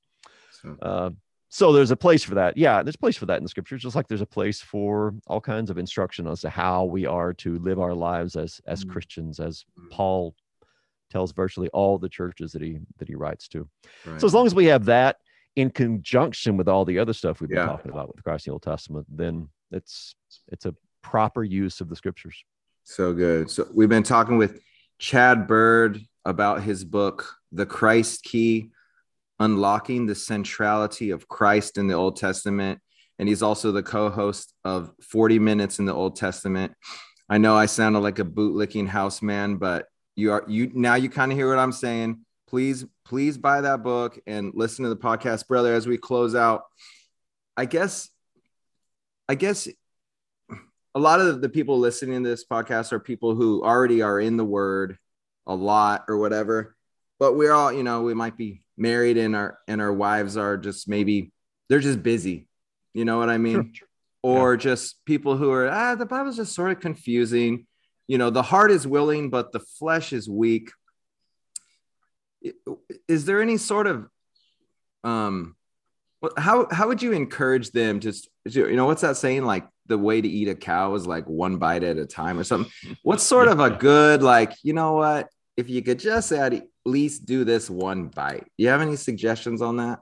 So, uh, so there's a place for that. Yeah, there's a place for that in the scriptures, just like there's a place for all kinds of instruction as to how we are to live our lives as as Mm. Christians, as Mm. Paul tells virtually all the churches that he that he writes to. right. So as long as we have that in conjunction with all the other stuff we've been Yeah. talking about with Christ in the Old Testament, then it's it's a proper use of the scriptures. So good. So we've been talking with Chad Bird about his book, The Christ Key Unlocking the Centrality of Christ in the Old Testament. And he's also the co host of 40 Minutes in the Old Testament. I know I sounded like a bootlicking house man, but you are you now you kind of hear what I'm saying. Please, please buy that book and listen to the podcast, brother, as we close out. I guess, I guess a lot of the people listening to this podcast are people who already are in the word a lot or whatever but we're all you know we might be married and our and our wives are just maybe they're just busy. You know what i mean? Or just people who are ah the bible's just sort of confusing. You know the heart is willing but the flesh is weak. Is there any sort of um what- how how would you encourage them to you know what's that saying? Like the way to eat a cow is like one bite at a time or something. What's sort of a good like you know what? If you could just at least do this one bite. You have any suggestions on that?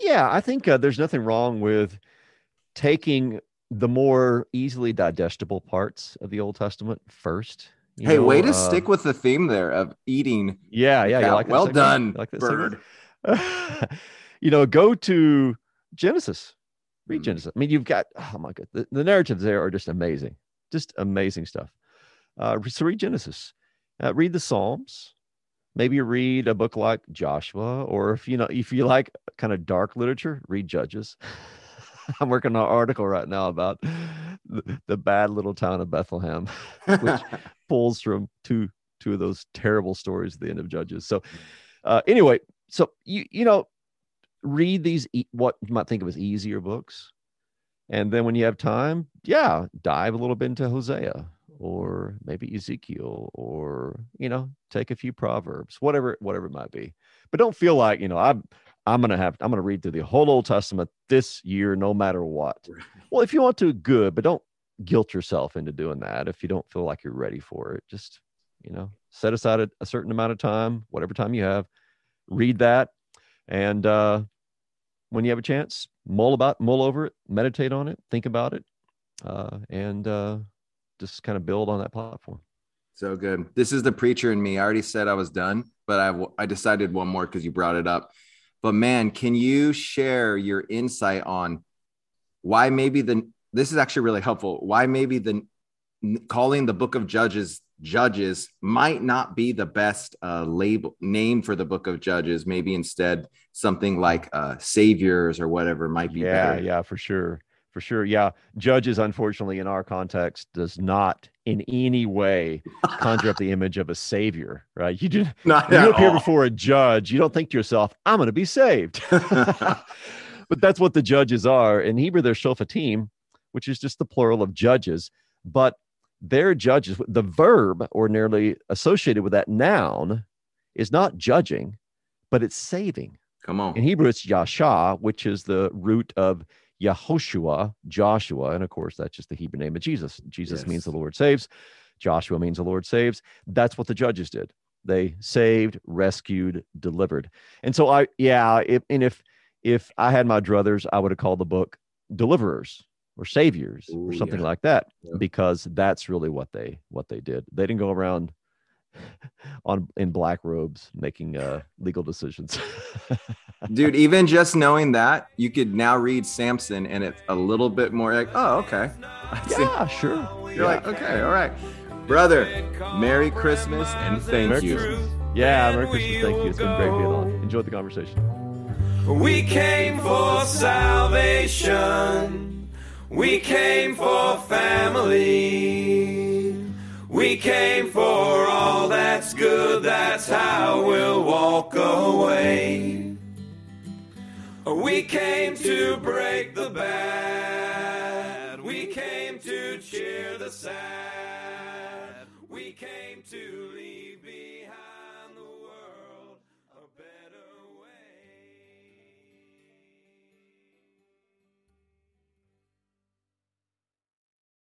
Yeah, I think uh, there's nothing wrong with taking the more easily digestible parts of the Old Testament first. you hey know, way to uh, stick with the theme there of eating Yeah, yeah, you like well done like bird? [LAUGHS] you know, go to Genesis. Read Mm. Genesis. I mean, you've got oh my god, the, the narratives there are just amazing, just amazing stuff. Uh, so read Genesis, uh, read the Psalms. Maybe read a book like Joshua, or if you know, if you like kind of dark literature, read Judges. [LAUGHS] I'm working on an article right now about the, the bad little town of Bethlehem [LAUGHS] which- [LAUGHS] pulls from two two of those terrible stories at the end of Judges. So, uh, anyway, so you you know, read these e- what you might think of as easier books, and then when you have time, yeah, dive a little bit into Hosea or maybe Ezekiel or you know, take a few proverbs, whatever whatever it might be. But don't feel like you know I'm I'm gonna have I'm gonna read through the whole Old Testament this year, no matter what. Well, if you want to, good, but don't guilt yourself into doing that if you don't feel like you're ready for it. Just, you know, set aside a, a certain amount of time, whatever time you have, read that. And uh, when you have a chance, mull about, mull over it, meditate on it, think about it, uh, and uh, just kind of build on that platform. So good. This is the preacher in me. I already said I was done, but I, I decided one more because you brought it up. But man, can you share your insight on why maybe the this is actually really helpful. Why maybe the calling the book of Judges Judges might not be the best uh, label name for the book of Judges. Maybe instead something like uh, Saviors or whatever might be yeah, better. yeah, for sure, for sure. Yeah, judges, unfortunately, in our context, does not in any way [LAUGHS] conjure up the image of a savior, right? You do [LAUGHS] Not you appear all. before a judge, you don't think to yourself, "I'm going to be saved." [LAUGHS] but that's what the judges are. In Hebrew, they're shofatim, which is just the plural of judges. But they're judges. The verb ordinarily associated with that noun is not judging, but it's saving. Come on. In Hebrew, it's Yasha, which is the root of Yehoshua, Joshua. And of course, that's just the Hebrew name of Jesus. Jesus Yes. means the Lord saves. Joshua means the Lord saves. That's what the judges did. They saved, rescued, delivered. And so I, yeah, if, and if if I had my druthers, I would have called the book Deliverers or Saviors Ooh, or something yeah. like that, Yeah. because that's really what they what they did. They didn't go around [LAUGHS] on in black robes making uh, legal decisions. [LAUGHS] Dude, even just knowing that, you could now read Samson and it's a little bit more like, oh, okay. I [LAUGHS] see. yeah, sure. You're Yeah. like, okay, all right. Brother, Merry Christmas and thank Merry you. Christmas. Yeah, Merry Christmas. Thank you. It's been great being on. Enjoyed the conversation. We came for salvation. We came for family. We came for all that's good. That's how we'll walk away. We came to break the bad. We came to cheer the sad. We came to